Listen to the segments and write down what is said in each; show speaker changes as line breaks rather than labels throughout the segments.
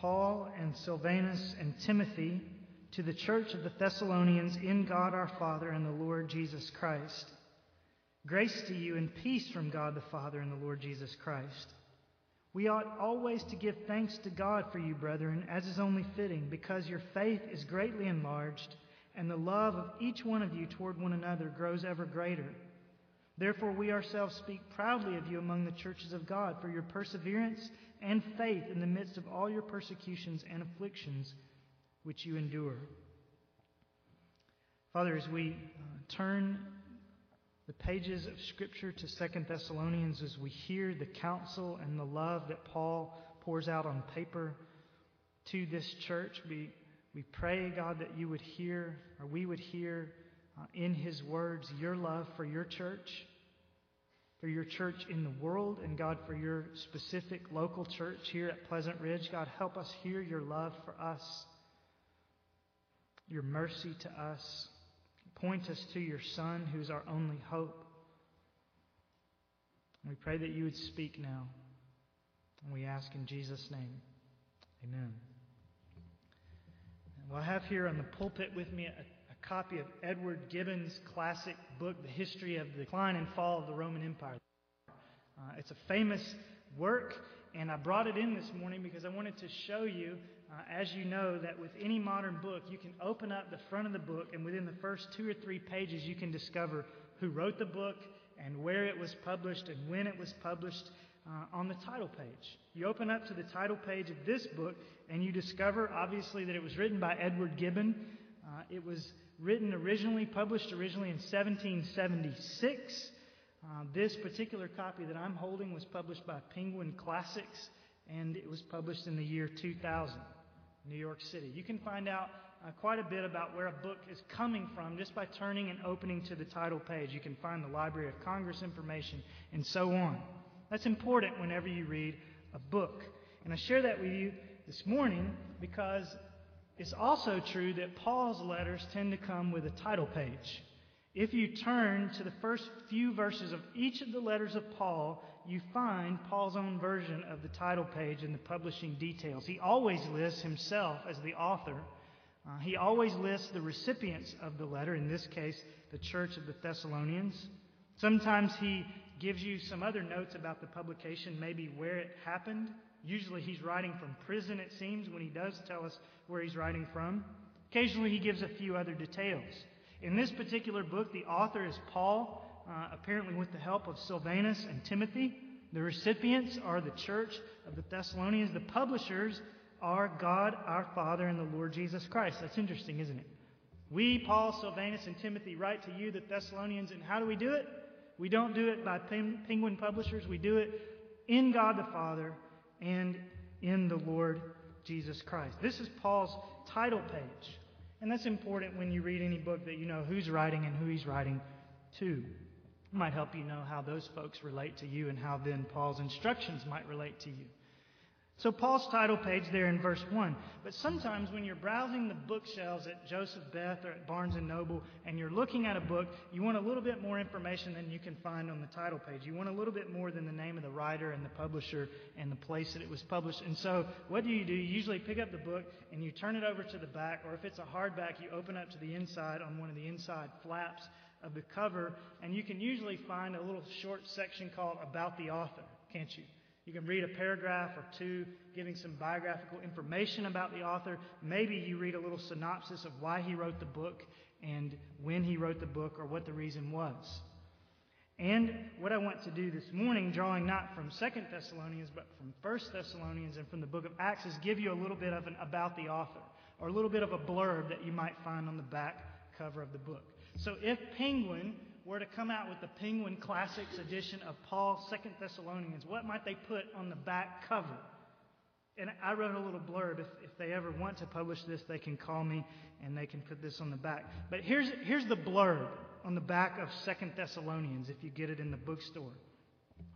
Paul and Silvanus and Timothy to the church of the Thessalonians in God our Father and the Lord Jesus Christ. Grace to you and peace from God the Father and the Lord Jesus Christ. We ought always to give thanks to God for you, brethren, as is only fitting, because your faith is greatly enlarged, and the love of each one of you toward one another grows ever greater. Therefore, we ourselves speak proudly of you among the churches of God for your perseverance and faith in the midst of all your persecutions and afflictions which you endure. Father, as we uh, turn the pages of Scripture to Second Thessalonians, as we hear the counsel and the love that Paul pours out on paper to this church, we, we pray, God, that you would hear, or we would hear uh, in his words your love for your church, for your church in the world, and God, for your specific local church here at Pleasant Ridge. God, help us hear your love for us, your mercy to us. Point us to your Son, who's our only hope. We pray that you would speak now. And we ask in Jesus' name. Amen. Well, I have here on the pulpit with me a copy of Edward Gibbon's classic book, The History of the Decline and Fall of the Roman Empire. Uh, it's a famous work, and I brought it in this morning because I wanted to show you uh, as you know, that with any modern book, you can open up the front of the book, and within the first two or three pages, you can discover who wrote the book and where it was published and when it was published uh, on the title page. You open up to the title page of this book, and you discover, obviously, that it was written by Edward Gibbon. Uh, it was written originally, published originally in 1776. Uh, this particular copy that I'm holding was published by Penguin Classics, and it was published in the year 2000. New York City. You can find out uh, quite a bit about where a book is coming from just by turning and opening to the title page. You can find the Library of Congress information and so on. That's important whenever you read a book. And I share that with you this morning because it's also true that Paul's letters tend to come with a title page. If you turn to the first few verses of each of the letters of Paul, you find Paul's own version of the title page and the publishing details. He always lists himself as the author. Uh, he always lists the recipients of the letter, in this case, the church of the Thessalonians. Sometimes he gives you some other notes about the publication, maybe where it happened. Usually he's writing from prison, it seems, when he does tell us where he's writing from. Occasionally he gives a few other details. In this particular book, the author is Paul uh, apparently with the help of Silvanus and Timothy. The recipients are the church of the Thessalonians. The publishers are God our Father and the Lord Jesus Christ. That's interesting, isn't it? We, Paul, Silvanus, and Timothy, write to you, the Thessalonians, and how do we do it? We don't do it by penguin publishers. We do it in God the Father and in the Lord Jesus Christ. This is Paul's title page. And that's important when you read any book that you know who's writing and who he's writing to might help you know how those folks relate to you and how then Paul's instructions might relate to you. So, Paul's title page there in verse 1. But sometimes when you're browsing the bookshelves at Joseph Beth or at Barnes and Noble and you're looking at a book, you want a little bit more information than you can find on the title page. You want a little bit more than the name of the writer and the publisher and the place that it was published. And so, what do you do? You usually pick up the book and you turn it over to the back, or if it's a hardback, you open up to the inside on one of the inside flaps of the cover, and you can usually find a little short section called About the Author, can't you? You can read a paragraph or two giving some biographical information about the author. Maybe you read a little synopsis of why he wrote the book and when he wrote the book or what the reason was. And what I want to do this morning, drawing not from Second Thessalonians, but from First Thessalonians and from the book of Acts, is give you a little bit of an about the author, or a little bit of a blurb that you might find on the back cover of the book. So if Penguin were to come out with the Penguin Classics edition of Paul's Second Thessalonians, what might they put on the back cover? And I wrote a little blurb. If, if they ever want to publish this, they can call me and they can put this on the back. But here's, here's the blurb on the back of Second Thessalonians if you get it in the bookstore.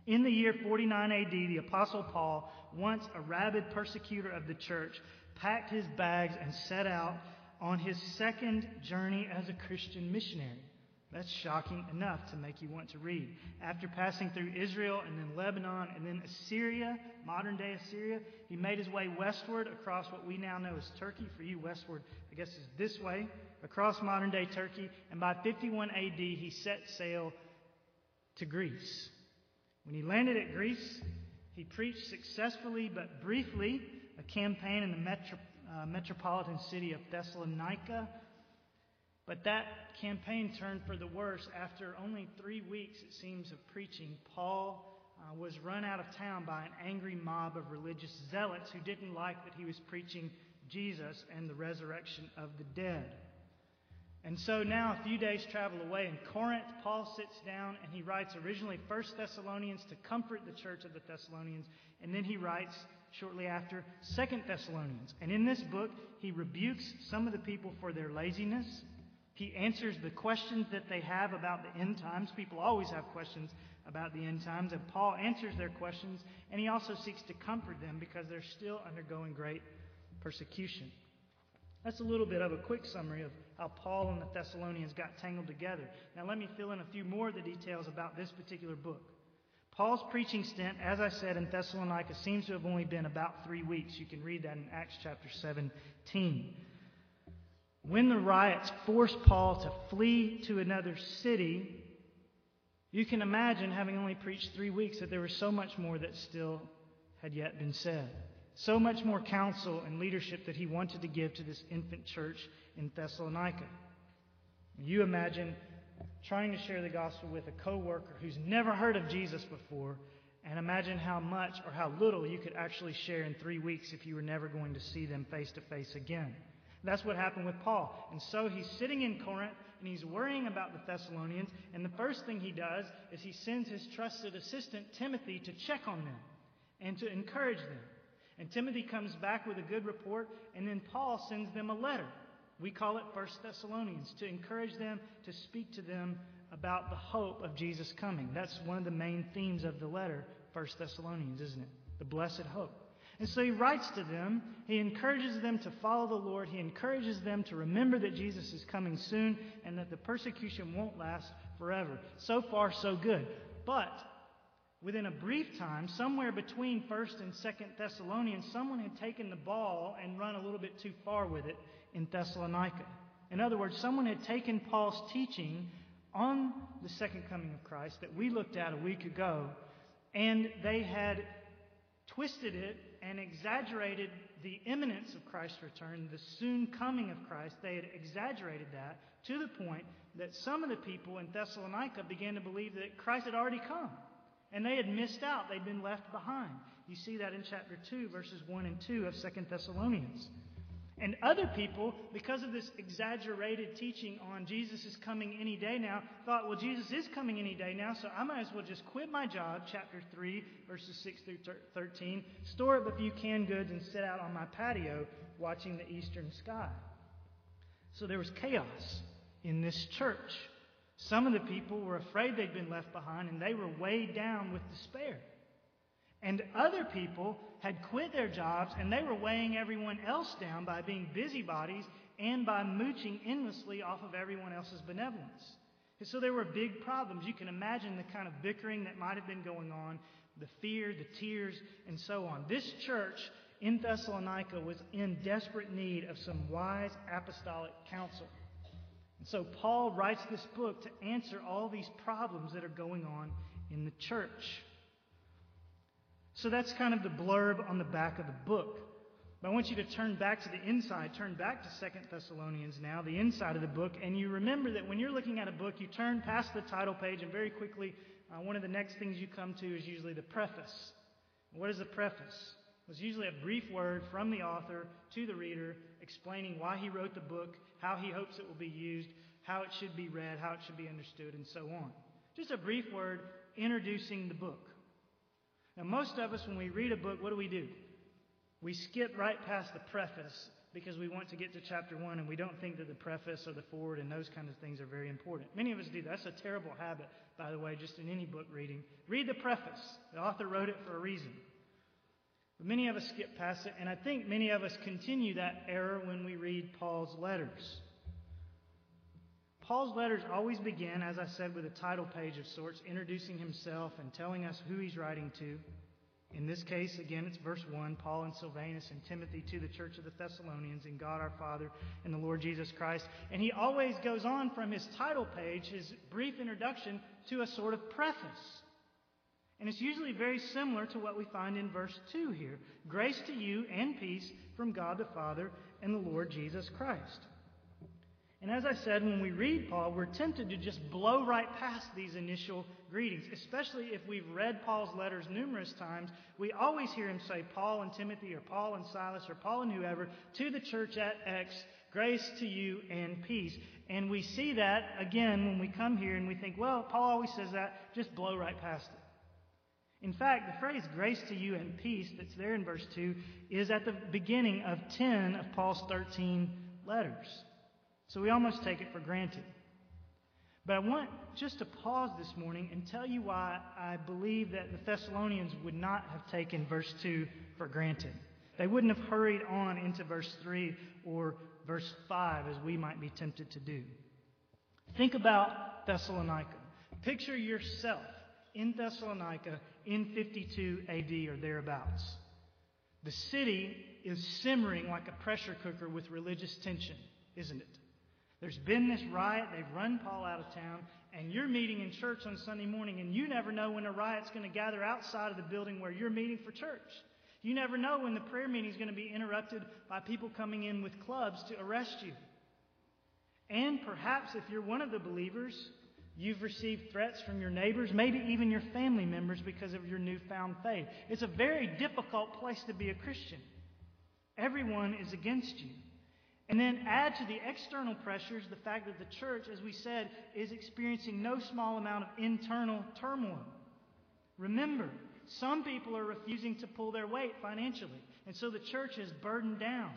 In the year 49 AD, the Apostle Paul, once a rabid persecutor of the church, packed his bags and set out on his second journey as a Christian missionary. That's shocking enough to make you want to read. After passing through Israel and then Lebanon and then Assyria, modern day Assyria, he made his way westward across what we now know as Turkey. For you, westward, I guess, is this way, across modern day Turkey. And by 51 AD, he set sail to Greece. When he landed at Greece, he preached successfully but briefly a campaign in the metro, uh, metropolitan city of Thessalonica but that campaign turned for the worse. After only three weeks, it seems, of preaching, Paul uh, was run out of town by an angry mob of religious zealots who didn't like that he was preaching Jesus and the resurrection of the dead. And so now, a few days travel away in Corinth, Paul sits down and he writes originally First Thessalonians to comfort the church of the Thessalonians, and then he writes shortly after Second Thessalonians. And in this book, he rebukes some of the people for their laziness he answers the questions that they have about the end times. People always have questions about the end times, and Paul answers their questions, and he also seeks to comfort them because they're still undergoing great persecution. That's a little bit of a quick summary of how Paul and the Thessalonians got tangled together. Now, let me fill in a few more of the details about this particular book. Paul's preaching stint, as I said, in Thessalonica seems to have only been about three weeks. You can read that in Acts chapter 17. When the riots forced Paul to flee to another city, you can imagine, having only preached three weeks, that there was so much more that still had yet been said. So much more counsel and leadership that he wanted to give to this infant church in Thessalonica. You imagine trying to share the gospel with a coworker who's never heard of Jesus before, and imagine how much or how little you could actually share in three weeks if you were never going to see them face to face again. That's what happened with Paul. And so he's sitting in Corinth and he's worrying about the Thessalonians. And the first thing he does is he sends his trusted assistant, Timothy, to check on them and to encourage them. And Timothy comes back with a good report, and then Paul sends them a letter. We call it First Thessalonians to encourage them, to speak to them about the hope of Jesus coming. That's one of the main themes of the letter, First Thessalonians, isn't it? The blessed hope. And so he writes to them. He encourages them to follow the Lord. He encourages them to remember that Jesus is coming soon and that the persecution won't last forever. So far, so good. But within a brief time, somewhere between 1st and 2nd Thessalonians, someone had taken the ball and run a little bit too far with it in Thessalonica. In other words, someone had taken Paul's teaching on the second coming of Christ that we looked at a week ago, and they had twisted it and exaggerated the imminence of Christ's return, the soon coming of Christ. They had exaggerated that to the point that some of the people in Thessalonica began to believe that Christ had already come. And they had missed out. They'd been left behind. You see that in chapter 2, verses 1 and 2 of 2 Thessalonians. And other people, because of this exaggerated teaching on Jesus is coming any day now, thought, well, Jesus is coming any day now, so I might as well just quit my job, chapter 3, verses 6 through 13, store up a few canned goods, and sit out on my patio watching the eastern sky. So there was chaos in this church. Some of the people were afraid they'd been left behind, and they were weighed down with despair. And other people had quit their jobs and they were weighing everyone else down by being busybodies and by mooching endlessly off of everyone else's benevolence. And so there were big problems. You can imagine the kind of bickering that might have been going on, the fear, the tears, and so on. This church in Thessalonica was in desperate need of some wise apostolic counsel. And so Paul writes this book to answer all these problems that are going on in the church. So that's kind of the blurb on the back of the book. But I want you to turn back to the inside, turn back to Second Thessalonians now, the inside of the book, and you remember that when you're looking at a book, you turn past the title page, and very quickly, uh, one of the next things you come to is usually the preface. What is a preface? It's usually a brief word from the author to the reader explaining why he wrote the book, how he hopes it will be used, how it should be read, how it should be understood, and so on. Just a brief word introducing the book. Now, most of us, when we read a book, what do we do? We skip right past the preface because we want to get to chapter one and we don't think that the preface or the foreword and those kinds of things are very important. Many of us do. That's a terrible habit, by the way, just in any book reading. Read the preface. The author wrote it for a reason. But many of us skip past it, and I think many of us continue that error when we read Paul's letters. Paul's letters always begin, as I said, with a title page of sorts, introducing himself and telling us who he's writing to. In this case, again, it's verse 1 Paul and Silvanus and Timothy to the church of the Thessalonians in God our Father and the Lord Jesus Christ. And he always goes on from his title page, his brief introduction, to a sort of preface. And it's usually very similar to what we find in verse 2 here Grace to you and peace from God the Father and the Lord Jesus Christ. And as I said, when we read Paul, we're tempted to just blow right past these initial greetings, especially if we've read Paul's letters numerous times. We always hear him say, Paul and Timothy, or Paul and Silas, or Paul and whoever, to the church at X, grace to you and peace. And we see that again when we come here and we think, well, Paul always says that, just blow right past it. In fact, the phrase grace to you and peace that's there in verse 2 is at the beginning of 10 of Paul's 13 letters. So we almost take it for granted. But I want just to pause this morning and tell you why I believe that the Thessalonians would not have taken verse 2 for granted. They wouldn't have hurried on into verse 3 or verse 5 as we might be tempted to do. Think about Thessalonica. Picture yourself in Thessalonica in 52 AD or thereabouts. The city is simmering like a pressure cooker with religious tension, isn't it? There's been this riot. They've run Paul out of town. And you're meeting in church on Sunday morning, and you never know when a riot's going to gather outside of the building where you're meeting for church. You never know when the prayer meeting is going to be interrupted by people coming in with clubs to arrest you. And perhaps if you're one of the believers, you've received threats from your neighbors, maybe even your family members because of your newfound faith. It's a very difficult place to be a Christian. Everyone is against you. And then add to the external pressures the fact that the church, as we said, is experiencing no small amount of internal turmoil. Remember, some people are refusing to pull their weight financially, and so the church is burdened down.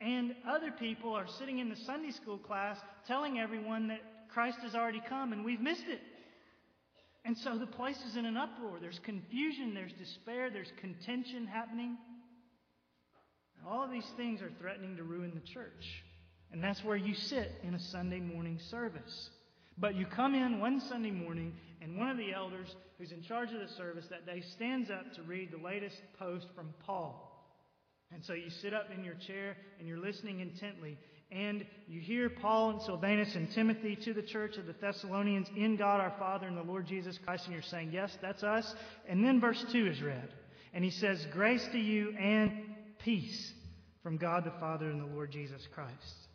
And other people are sitting in the Sunday school class telling everyone that Christ has already come and we've missed it. And so the place is in an uproar. There's confusion, there's despair, there's contention happening. All of these things are threatening to ruin the church. And that's where you sit in a Sunday morning service. But you come in one Sunday morning, and one of the elders who's in charge of the service that day stands up to read the latest post from Paul. And so you sit up in your chair and you're listening intently, and you hear Paul and Silvanus and Timothy to the church of the Thessalonians in God our Father and the Lord Jesus Christ, and you're saying, Yes, that's us. And then verse 2 is read. And he says, Grace to you and peace from God the Father and the Lord Jesus Christ.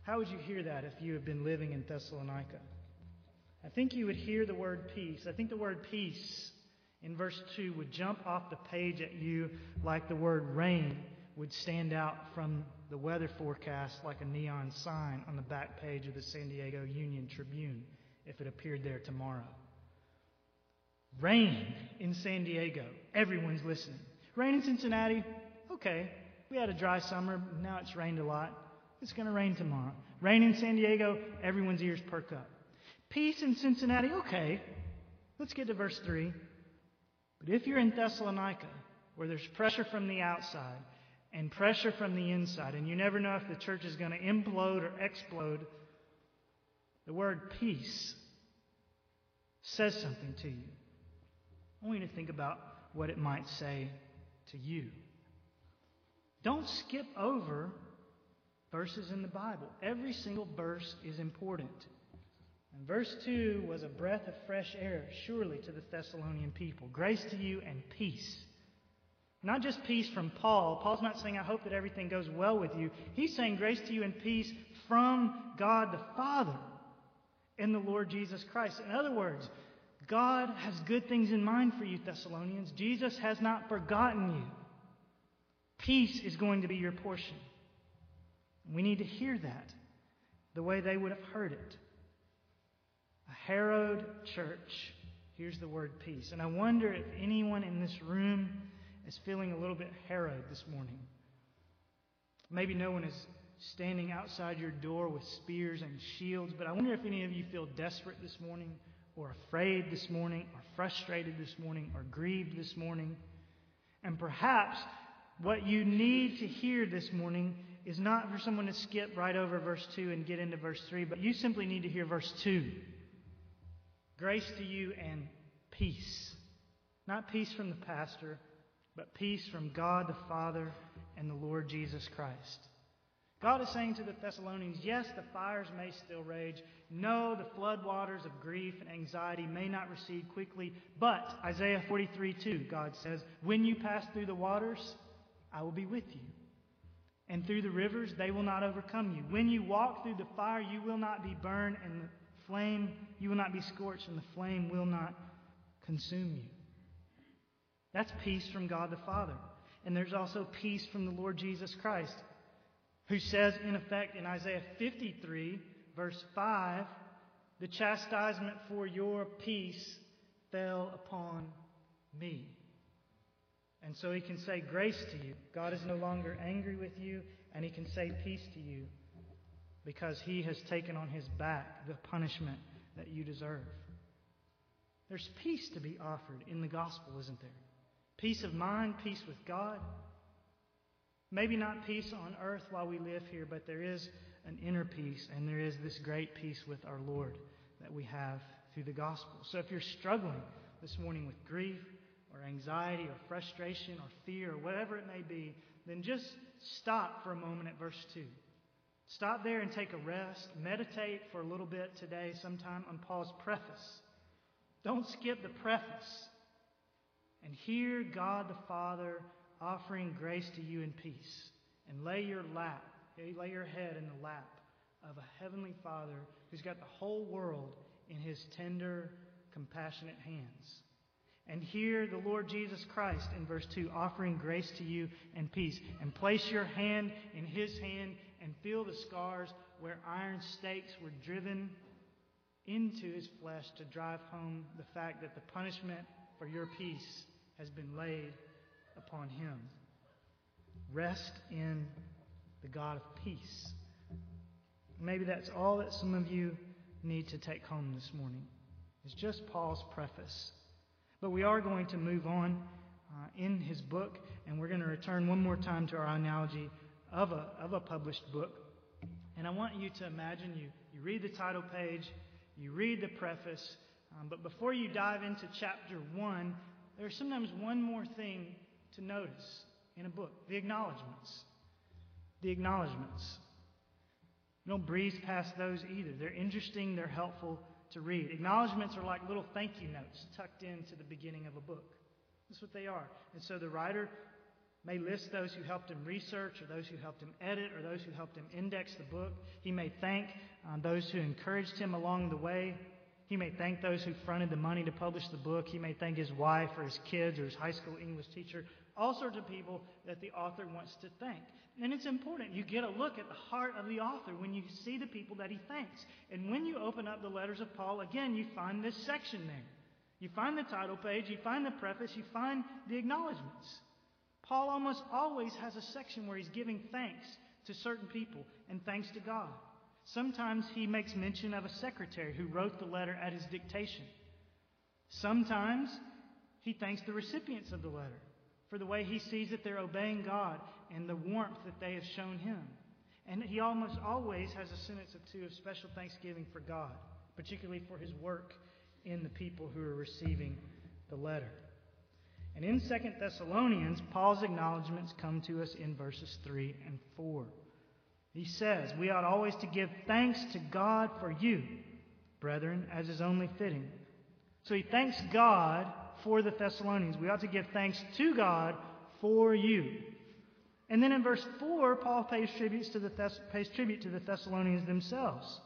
How would you hear that if you had been living in Thessalonica? I think you would hear the word peace. I think the word peace in verse 2 would jump off the page at you like the word rain would stand out from the weather forecast like a neon sign on the back page of the San Diego Union Tribune if it appeared there tomorrow. Rain in San Diego. Everyone's listening. Rain in Cincinnati. Okay, we had a dry summer. Now it's rained a lot. It's going to rain tomorrow. Rain in San Diego. Everyone's ears perk up. Peace in Cincinnati. Okay. Let's get to verse 3. But if you're in Thessalonica, where there's pressure from the outside and pressure from the inside, and you never know if the church is going to implode or explode, the word peace says something to you. I want you to think about what it might say to you. Don't skip over verses in the Bible. Every single verse is important. And verse 2 was a breath of fresh air, surely, to the Thessalonian people. Grace to you and peace. Not just peace from Paul. Paul's not saying, I hope that everything goes well with you. He's saying, Grace to you and peace from God the Father and the Lord Jesus Christ. In other words, God has good things in mind for you, Thessalonians. Jesus has not forgotten you. Peace is going to be your portion. We need to hear that the way they would have heard it. A harrowed church hears the word peace. And I wonder if anyone in this room is feeling a little bit harrowed this morning. Maybe no one is standing outside your door with spears and shields, but I wonder if any of you feel desperate this morning, or afraid this morning, or frustrated this morning, or grieved this morning. And perhaps what you need to hear this morning is not for someone to skip right over verse 2 and get into verse 3, but you simply need to hear verse 2. Grace to you and peace. Not peace from the pastor, but peace from God the Father and the Lord Jesus Christ. God is saying to the Thessalonians, yes, the fires may still rage. No, the floodwaters of grief and anxiety may not recede quickly. But, Isaiah 43 2, God says, When you pass through the waters, I will be with you. And through the rivers, they will not overcome you. When you walk through the fire, you will not be burned, and the flame, you will not be scorched, and the flame will not consume you. That's peace from God the Father. And there's also peace from the Lord Jesus Christ who says, in effect, in Isaiah 53, verse 5, the chastisement for your peace fell upon me. And so he can say grace to you. God is no longer angry with you, and he can say peace to you because he has taken on his back the punishment that you deserve. There's peace to be offered in the gospel, isn't there? Peace of mind, peace with God, Maybe not peace on earth while we live here, but there is an inner peace, and there is this great peace with our Lord that we have through the gospel. So if you're struggling this morning with grief anxiety or frustration or fear or whatever it may be, then just stop for a moment at verse 2. Stop there and take a rest. Meditate for a little bit today, sometime on Paul's preface. Don't skip the preface. And hear God the Father offering grace to you in peace. And lay your lap, lay your head in the lap of a heavenly Father who's got the whole world in his tender, compassionate hands. And hear the Lord Jesus Christ in verse 2 offering grace to you and peace. And place your hand in his hand and feel the scars where iron stakes were driven into his flesh to drive home the fact that the punishment for your peace has been laid upon him. Rest in the God of peace. Maybe that's all that some of you need to take home this morning. It's just Paul's preface. But we are going to move on uh, in his book, and we're going to return one more time to our analogy of a, of a published book. And I want you to imagine you, you read the title page, you read the preface, um, but before you dive into chapter 1, there's sometimes one more thing to notice in a book the acknowledgments. The acknowledgments. Don't breeze past those either. They're interesting, they're helpful to read. Acknowledgments are like little thank you notes tucked into the beginning of a book. That's what they are. And so the writer may list those who helped him research, or those who helped him edit, or those who helped him index the book. He may thank um, those who encouraged him along the way. He may thank those who fronted the money to publish the book. He may thank his wife or his kids or his high school English teacher all sorts of people that the author wants to thank. And it's important. You get a look at the heart of the author when you see the people that he thanks. And when you open up the letters of Paul, again, you find this section there. You find the title page, you find the preface, you find the acknowledgments. Paul almost always has a section where he's giving thanks to certain people and thanks to God. Sometimes he makes mention of a secretary who wrote the letter at his dictation. Sometimes he thanks the recipients of the letter for the way he sees that they're obeying God and the warmth that they have shown him. And he almost always has a sentence or two of special thanksgiving for God, particularly for his work in the people who are receiving the letter. And in 2 Thessalonians, Paul's acknowledgments come to us in verses 3 and 4. He says, We ought always to give thanks to God for you, brethren, as is only fitting. So he thanks God for the Thessalonians. We ought to give thanks to God for you. And then in verse 4, Paul pays tribute to the, Thess- pays tribute to the Thessalonians themselves.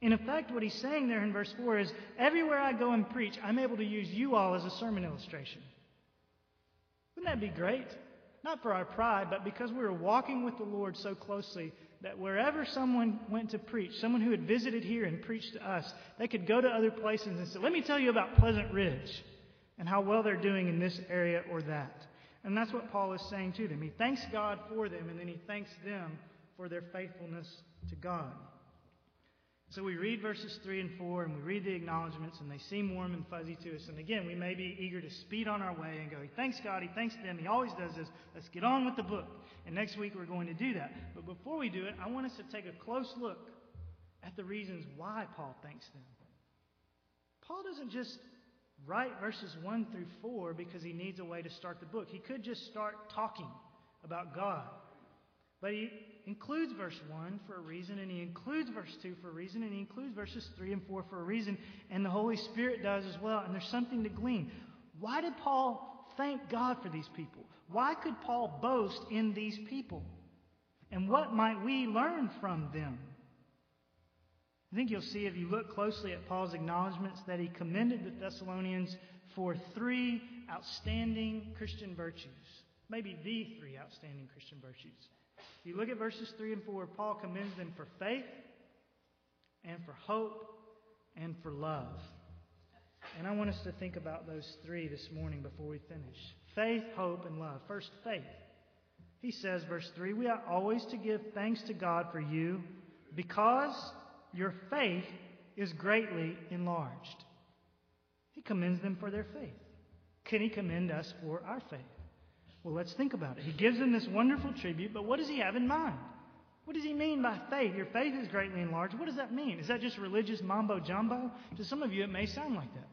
In effect, what he's saying there in verse 4 is everywhere I go and preach, I'm able to use you all as a sermon illustration. Wouldn't that be great? Not for our pride, but because we were walking with the Lord so closely that wherever someone went to preach, someone who had visited here and preached to us, they could go to other places and say, Let me tell you about Pleasant Ridge and how well they're doing in this area or that. And that's what Paul is saying to them. He thanks God for them, and then he thanks them for their faithfulness to God. So we read verses 3 and 4, and we read the acknowledgments, and they seem warm and fuzzy to us. And again, we may be eager to speed on our way and go, Thanks, God. He thanks them. He always does this. Let's get on with the book. And next week, we're going to do that. But before we do it, I want us to take a close look at the reasons why Paul thanks them. Paul doesn't just write verses 1 through 4 because he needs a way to start the book. He could just start talking about God. But he includes verse 1 for a reason, and he includes verse 2 for a reason, and he includes verses 3 and 4 for a reason, and the Holy Spirit does as well, and there's something to glean. Why did Paul thank God for these people? Why could Paul boast in these people? And what might we learn from them? I think you'll see if you look closely at Paul's acknowledgments that he commended the Thessalonians for three outstanding Christian virtues. Maybe the three outstanding Christian virtues. If you look at verses 3 and 4, Paul commends them for faith and for hope and for love. And I want us to think about those three this morning before we finish faith, hope, and love. First, faith. He says, verse 3, we are always to give thanks to God for you because your faith is greatly enlarged. He commends them for their faith. Can he commend us for our faith? Well, let's think about it. He gives them this wonderful tribute, but what does he have in mind? What does he mean by faith? Your faith is greatly enlarged. What does that mean? Is that just religious mambo jumbo? To some of you, it may sound like that.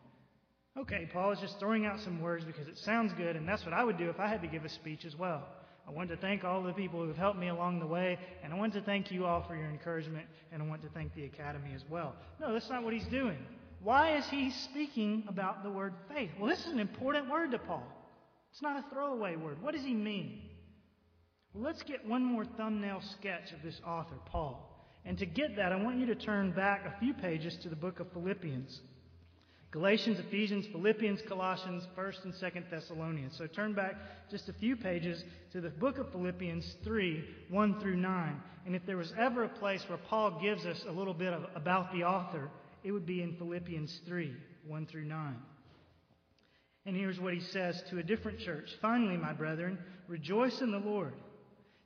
Okay, Paul is just throwing out some words because it sounds good, and that's what I would do if I had to give a speech as well. I want to thank all the people who have helped me along the way, and I want to thank you all for your encouragement, and I want to thank the Academy as well. No, that's not what he's doing. Why is he speaking about the word faith? Well, this is an important word to Paul. It's not a throwaway word. What does he mean? Well, let's get one more thumbnail sketch of this author, Paul. And to get that, I want you to turn back a few pages to the book of Philippians. Galatians, Ephesians, Philippians, Colossians, 1st and 2nd Thessalonians. So turn back just a few pages to the book of Philippians 3, 1 through 9. And if there was ever a place where Paul gives us a little bit of, about the author, it would be in Philippians 3, 1 through 9. And here's what he says to a different church Finally, my brethren, rejoice in the Lord.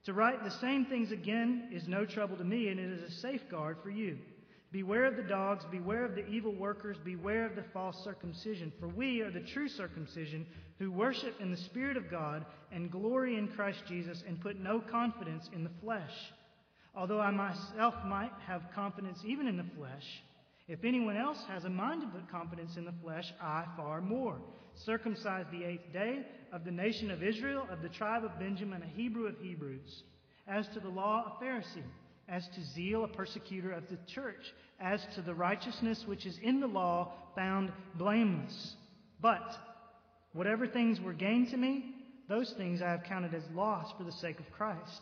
To write the same things again is no trouble to me, and it is a safeguard for you. Beware of the dogs, beware of the evil workers, beware of the false circumcision, for we are the true circumcision who worship in the Spirit of God and glory in Christ Jesus and put no confidence in the flesh. Although I myself might have confidence even in the flesh, if anyone else has a mind to put confidence in the flesh, I far more. Circumcised the eighth day, of the nation of Israel, of the tribe of Benjamin, a Hebrew of Hebrews. As to the law, a Pharisee as to zeal, a persecutor of the church, as to the righteousness which is in the law, found blameless. But whatever things were gained to me, those things I have counted as loss for the sake of Christ.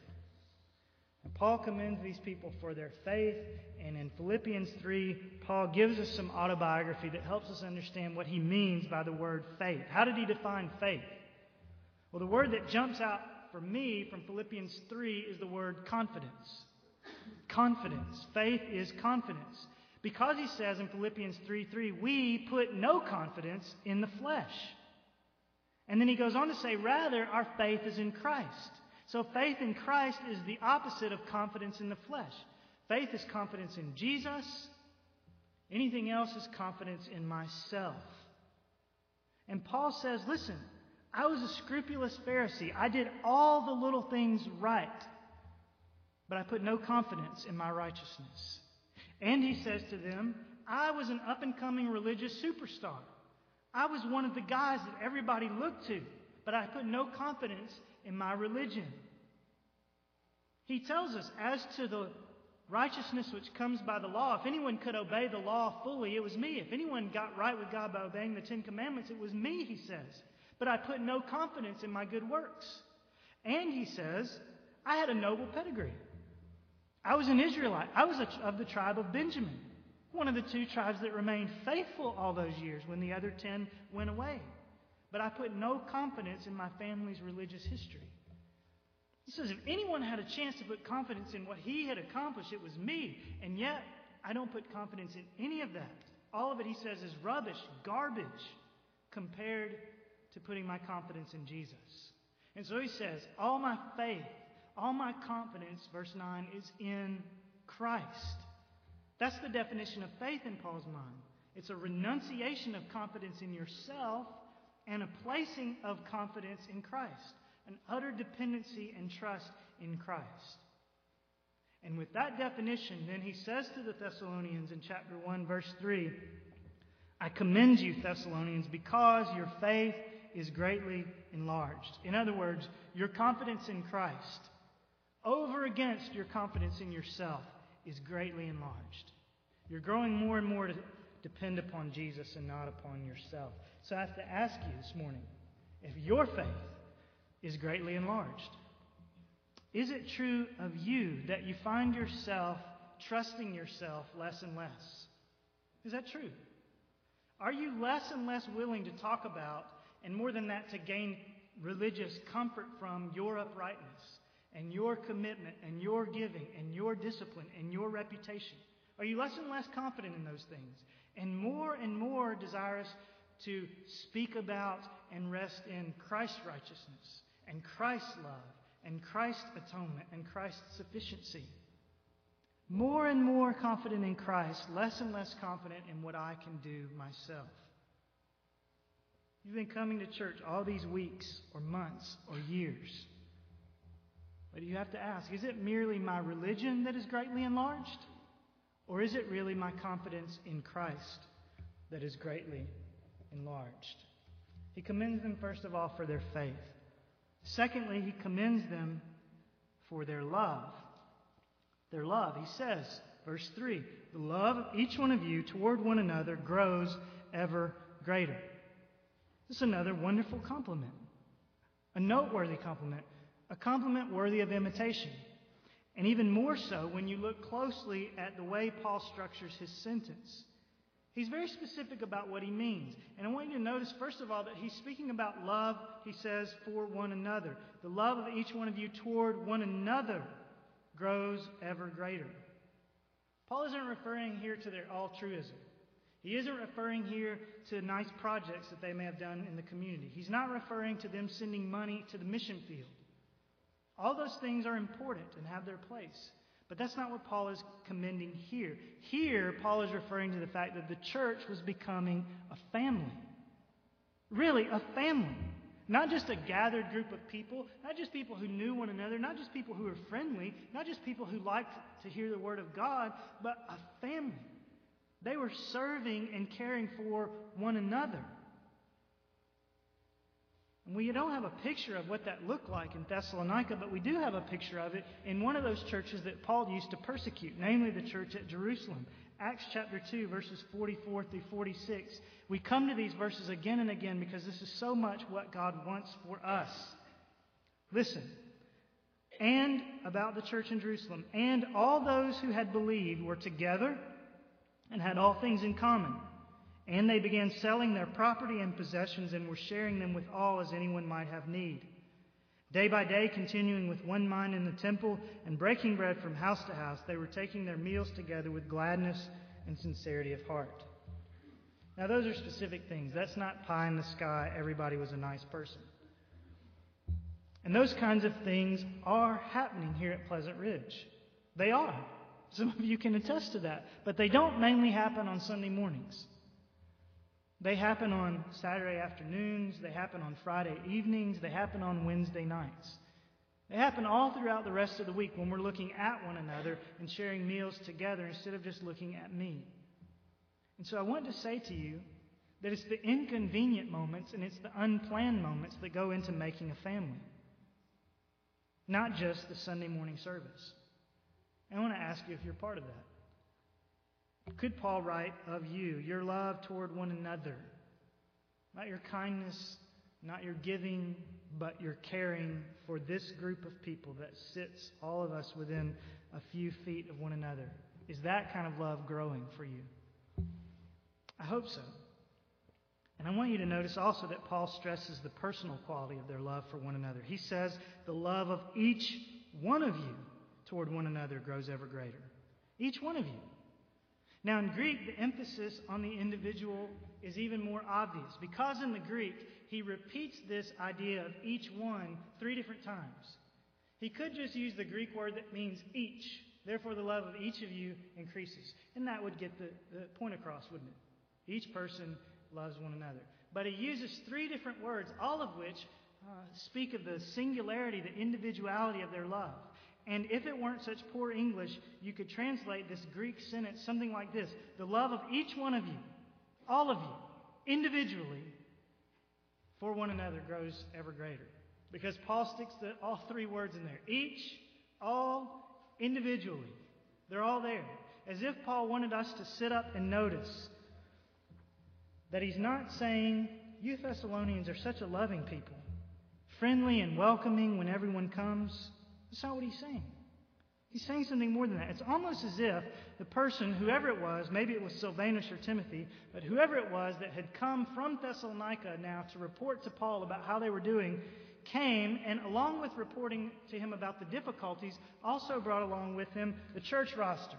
And Paul commends these people for their faith, and in Philippians 3, Paul gives us some autobiography that helps us understand what he means by the word faith. How did he define faith? Well, the word that jumps out for me from Philippians 3 is the word confidence. Confidence. Faith is confidence. Because he says in Philippians 3 3, we put no confidence in the flesh. And then he goes on to say, rather, our faith is in Christ. So faith in Christ is the opposite of confidence in the flesh. Faith is confidence in Jesus. Anything else is confidence in myself. And Paul says, listen, I was a scrupulous Pharisee. I did all the little things right but I put no confidence in my righteousness. And he says to them, I was an up and coming religious superstar. I was one of the guys that everybody looked to, but I put no confidence in my religion. He tells us, as to the righteousness which comes by the law, if anyone could obey the law fully, it was me. If anyone got right with God by obeying the Ten Commandments, it was me, he says. But I put no confidence in my good works. And he says, I had a noble pedigree. I was an Israelite. I was of the tribe of Benjamin. One of the two tribes that remained faithful all those years when the other ten went away. But I put no confidence in my family's religious history. He says, if anyone had a chance to put confidence in what he had accomplished, it was me. And yet, I don't put confidence in any of that. All of it, he says, is rubbish, garbage, compared to putting my confidence in Jesus. And so he says, all my faith, all my confidence, verse 9, is in Christ. That's the definition of faith in Paul's mind. It's a renunciation of confidence in yourself and a placing of confidence in Christ, an utter dependency and trust in Christ. And with that definition, then he says to the Thessalonians in chapter 1, verse 3 I commend you, Thessalonians, because your faith is greatly enlarged. In other words, your confidence in Christ over against your confidence in yourself is greatly enlarged. You're growing more and more to depend upon Jesus and not upon yourself. So I have to ask you this morning if your faith is greatly enlarged, is it true of you that you find yourself trusting yourself less and less? Is that true? Are you less and less willing to talk about, and more than that, to gain religious comfort from your uprightness and your commitment and your giving and your discipline and your reputation? Are you less and less confident in those things and more and more desirous to speak about and rest in Christ's righteousness and Christ's love and Christ's atonement and Christ's sufficiency? More and more confident in Christ, less and less confident in what I can do myself. You've been coming to church all these weeks or months or years. But you have to ask is it merely my religion that is greatly enlarged? Or is it really my confidence in Christ that is greatly enlarged? He commends them, first of all, for their faith. Secondly, he commends them for their love. Their love. He says, verse 3 The love of each one of you toward one another grows ever greater. This is another wonderful compliment, a noteworthy compliment, a compliment worthy of imitation. And even more so when you look closely at the way Paul structures his sentence. He's very specific about what he means. And I want you to notice, first of all, that he's speaking about love, he says, for one another. The love of each one of you toward one another grows ever greater. Paul isn't referring here to their altruism. He isn't referring here to nice projects that they may have done in the community. He's not referring to them sending money to the mission field. All those things are important and have their place. But that's not what Paul is commending here. Here, Paul is referring to the fact that the church was becoming a family. Really, a family. Not just a gathered group of people, not just people who knew one another, not just people who were friendly, not just people who liked to hear the Word of God, but a family. They were serving and caring for one another. We don't have a picture of what that looked like in Thessalonica, but we do have a picture of it in one of those churches that Paul used to persecute, namely the church at Jerusalem. Acts chapter 2, verses 44 through 46. We come to these verses again and again because this is so much what God wants for us. Listen. And about the church in Jerusalem. And all those who had believed were together and had all things in common and they began selling their property and possessions and were sharing them with all as anyone might have need. Day by day, continuing with one mind in the temple and breaking bread from house to house, they were taking their meals together with gladness and sincerity of heart. Now, those are specific things. That's not pie in the sky, everybody was a nice person. And those kinds of things are happening here at Pleasant Ridge. They are. Some of you can attest to that. But they don't mainly happen on Sunday mornings. They happen on Saturday afternoons, they happen on Friday evenings, they happen on Wednesday nights. They happen all throughout the rest of the week when we're looking at one another and sharing meals together instead of just looking at me. And so I want to say to you that it's the inconvenient moments and it's the unplanned moments that go into making a family, not just the Sunday morning service. And I want to ask you if you're part of that. Could Paul write of you, your love toward one another? Not your kindness, not your giving, but your caring for this group of people that sits all of us within a few feet of one another. Is that kind of love growing for you? I hope so. And I want you to notice also that Paul stresses the personal quality of their love for one another. He says the love of each one of you toward one another grows ever greater. Each one of you. Now, in Greek, the emphasis on the individual is even more obvious because in the Greek, he repeats this idea of each one three different times. He could just use the Greek word that means each. Therefore, the love of each of you increases. And that would get the, the point across, wouldn't it? Each person loves one another. But he uses three different words, all of which uh, speak of the singularity, the individuality of their love. And if it weren't such poor English, you could translate this Greek sentence something like this The love of each one of you, all of you, individually, for one another grows ever greater. Because Paul sticks the, all three words in there each, all, individually. They're all there. As if Paul wanted us to sit up and notice that he's not saying, You Thessalonians are such a loving people, friendly and welcoming when everyone comes. That's not what he's saying. He's saying something more than that. It's almost as if the person, whoever it was, maybe it was Silvanus or Timothy, but whoever it was that had come from Thessalonica now to report to Paul about how they were doing, came and, along with reporting to him about the difficulties, also brought along with him the church roster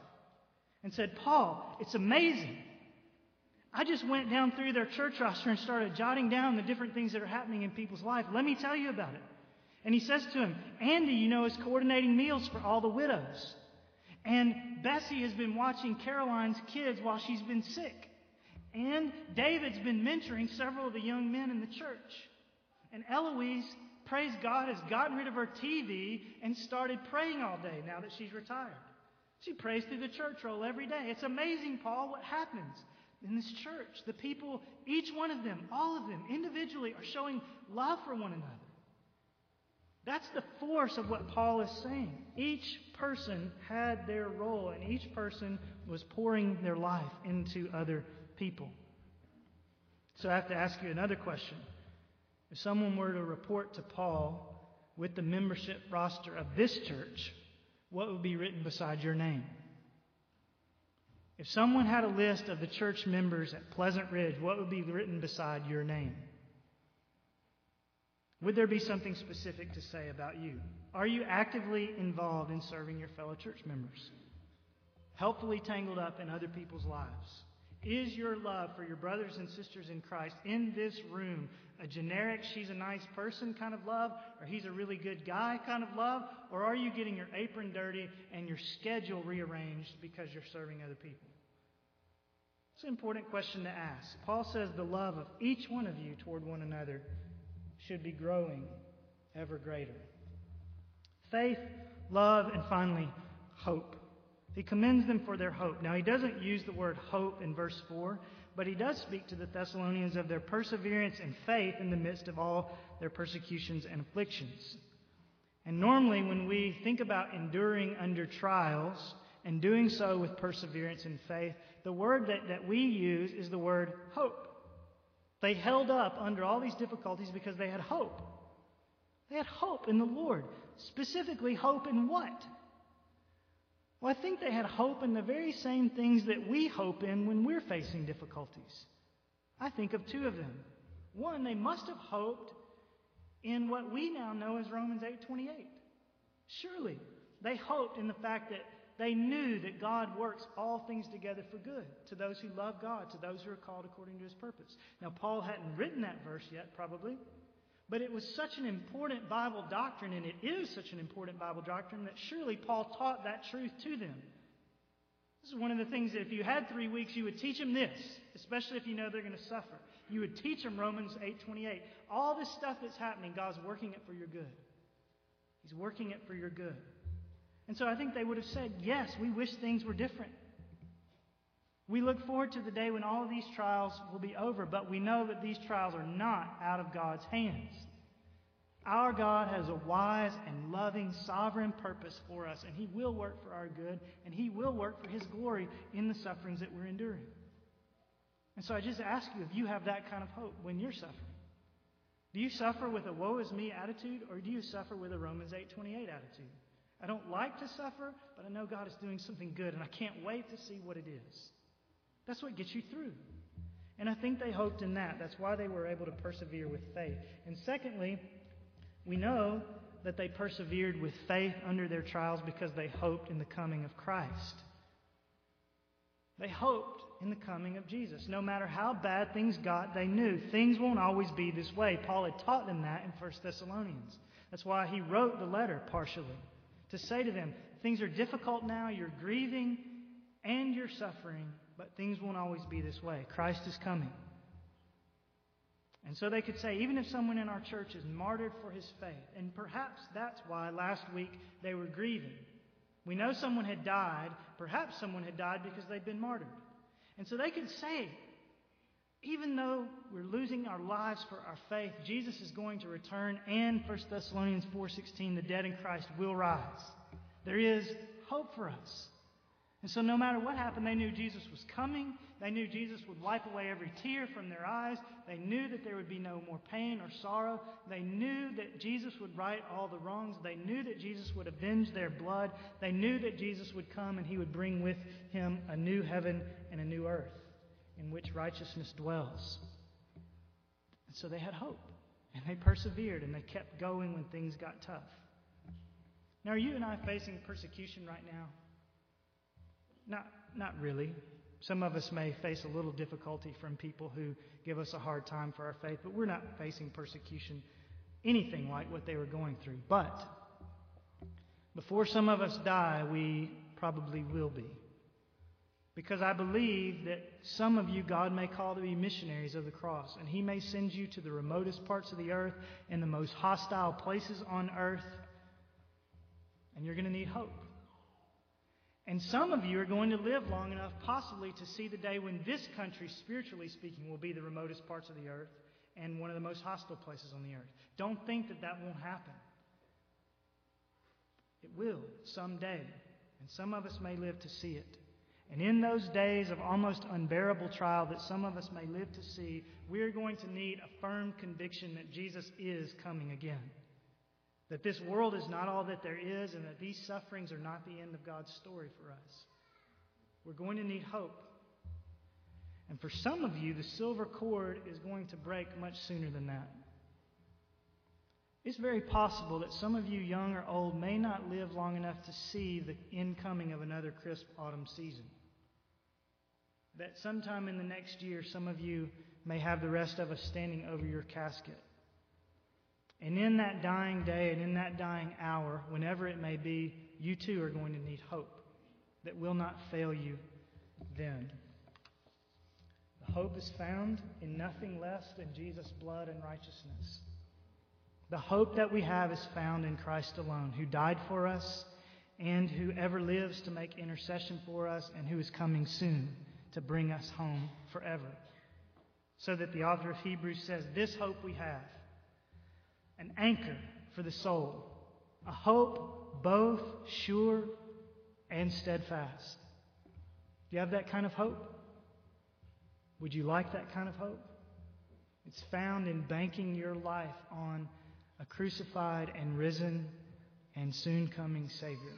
and said, Paul, it's amazing. I just went down through their church roster and started jotting down the different things that are happening in people's life. Let me tell you about it. And he says to him, Andy, you know, is coordinating meals for all the widows. And Bessie has been watching Caroline's kids while she's been sick. And David's been mentoring several of the young men in the church. And Eloise, praise God, has gotten rid of her TV and started praying all day now that she's retired. She prays through the church roll every day. It's amazing, Paul, what happens in this church. The people, each one of them, all of them, individually, are showing love for one another. That's the force of what Paul is saying. Each person had their role, and each person was pouring their life into other people. So I have to ask you another question. If someone were to report to Paul with the membership roster of this church, what would be written beside your name? If someone had a list of the church members at Pleasant Ridge, what would be written beside your name? Would there be something specific to say about you? Are you actively involved in serving your fellow church members? Helpfully tangled up in other people's lives? Is your love for your brothers and sisters in Christ in this room a generic, she's a nice person kind of love, or he's a really good guy kind of love? Or are you getting your apron dirty and your schedule rearranged because you're serving other people? It's an important question to ask. Paul says the love of each one of you toward one another should be growing ever greater. Faith, love, and finally, hope. He commends them for their hope. Now, he doesn't use the word hope in verse 4, but he does speak to the Thessalonians of their perseverance and faith in the midst of all their persecutions and afflictions. And normally, when we think about enduring under trials and doing so with perseverance and faith, the word that, that we use is the word hope. They held up under all these difficulties because they had hope. They had hope in the Lord. Specifically, hope in what? Well, I think they had hope in the very same things that we hope in when we're facing difficulties. I think of two of them. One, they must have hoped in what we now know as Romans 8:28. Surely, they hoped in the fact that they knew that God works all things together for good to those who love God, to those who are called according to his purpose. Now, Paul hadn't written that verse yet, probably, but it was such an important Bible doctrine, and it is such an important Bible doctrine, that surely Paul taught that truth to them. This is one of the things that if you had three weeks, you would teach them this, especially if you know they're going to suffer. You would teach them Romans 8:28. All this stuff that's happening, God's working it for your good. He's working it for your good. And so I think they would have said, yes, we wish things were different. We look forward to the day when all of these trials will be over, but we know that these trials are not out of God's hands. Our God has a wise and loving, sovereign purpose for us, and He will work for our good, and He will work for His glory in the sufferings that we're enduring. And so I just ask you if you have that kind of hope when you're suffering. Do you suffer with a woe is me attitude, or do you suffer with a Romans 8:28 attitude? I don't like to suffer, but I know God is doing something good, and I can't wait to see what it is. That's what gets you through. And I think they hoped in that. That's why they were able to persevere with faith. And secondly, we know that they persevered with faith under their trials because they hoped in the coming of Christ. They hoped in the coming of Jesus. No matter how bad things got, they knew things won't always be this way. Paul had taught them that in 1 Thessalonians. That's why he wrote the letter partially to say to them, things are difficult now, you're grieving and you're suffering, but things won't always be this way. Christ is coming. And so they could say, even if someone in our church is martyred for his faith, and perhaps that's why last week they were grieving. We know someone had died, perhaps someone had died because they'd been martyred. And so they could say, even though we're losing our lives for our faith, Jesus is going to return, and 1 Thessalonians 4:16, the dead in Christ will rise. There is hope for us. And so, no matter what happened, they knew Jesus was coming. They knew Jesus would wipe away every tear from their eyes. They knew that there would be no more pain or sorrow. They knew that Jesus would right all the wrongs. They knew that Jesus would avenge their blood. They knew that Jesus would come and he would bring with him a new heaven and a new earth in which righteousness dwells. And so they had hope. And they persevered and they kept going when things got tough. Now, are you and I facing persecution right now? Not, not really. Some of us may face a little difficulty from people who give us a hard time for our faith, but we're not facing persecution anything like what they were going through. But before some of us die, we probably will be. Because I believe that some of you God may call to be missionaries of the cross, and He may send you to the remotest parts of the earth and the most hostile places on earth, and you're going to need hope. And some of you are going to live long enough, possibly, to see the day when this country, spiritually speaking, will be the remotest parts of the earth and one of the most hostile places on the earth. Don't think that that won't happen. It will someday. And some of us may live to see it. And in those days of almost unbearable trial that some of us may live to see, we are going to need a firm conviction that Jesus is coming again. That this world is not all that there is, and that these sufferings are not the end of God's story for us. We're going to need hope. And for some of you, the silver cord is going to break much sooner than that. It's very possible that some of you, young or old, may not live long enough to see the incoming of another crisp autumn season. That sometime in the next year, some of you may have the rest of us standing over your casket. And in that dying day and in that dying hour, whenever it may be, you too are going to need hope that will not fail you then. The hope is found in nothing less than Jesus' blood and righteousness. The hope that we have is found in Christ alone, who died for us and who ever lives to make intercession for us and who is coming soon to bring us home forever. So that the author of Hebrews says, This hope we have an anchor for the soul, a hope both sure and steadfast. Do you have that kind of hope? Would you like that kind of hope? It's found in banking your life on a crucified and risen and soon coming Savior.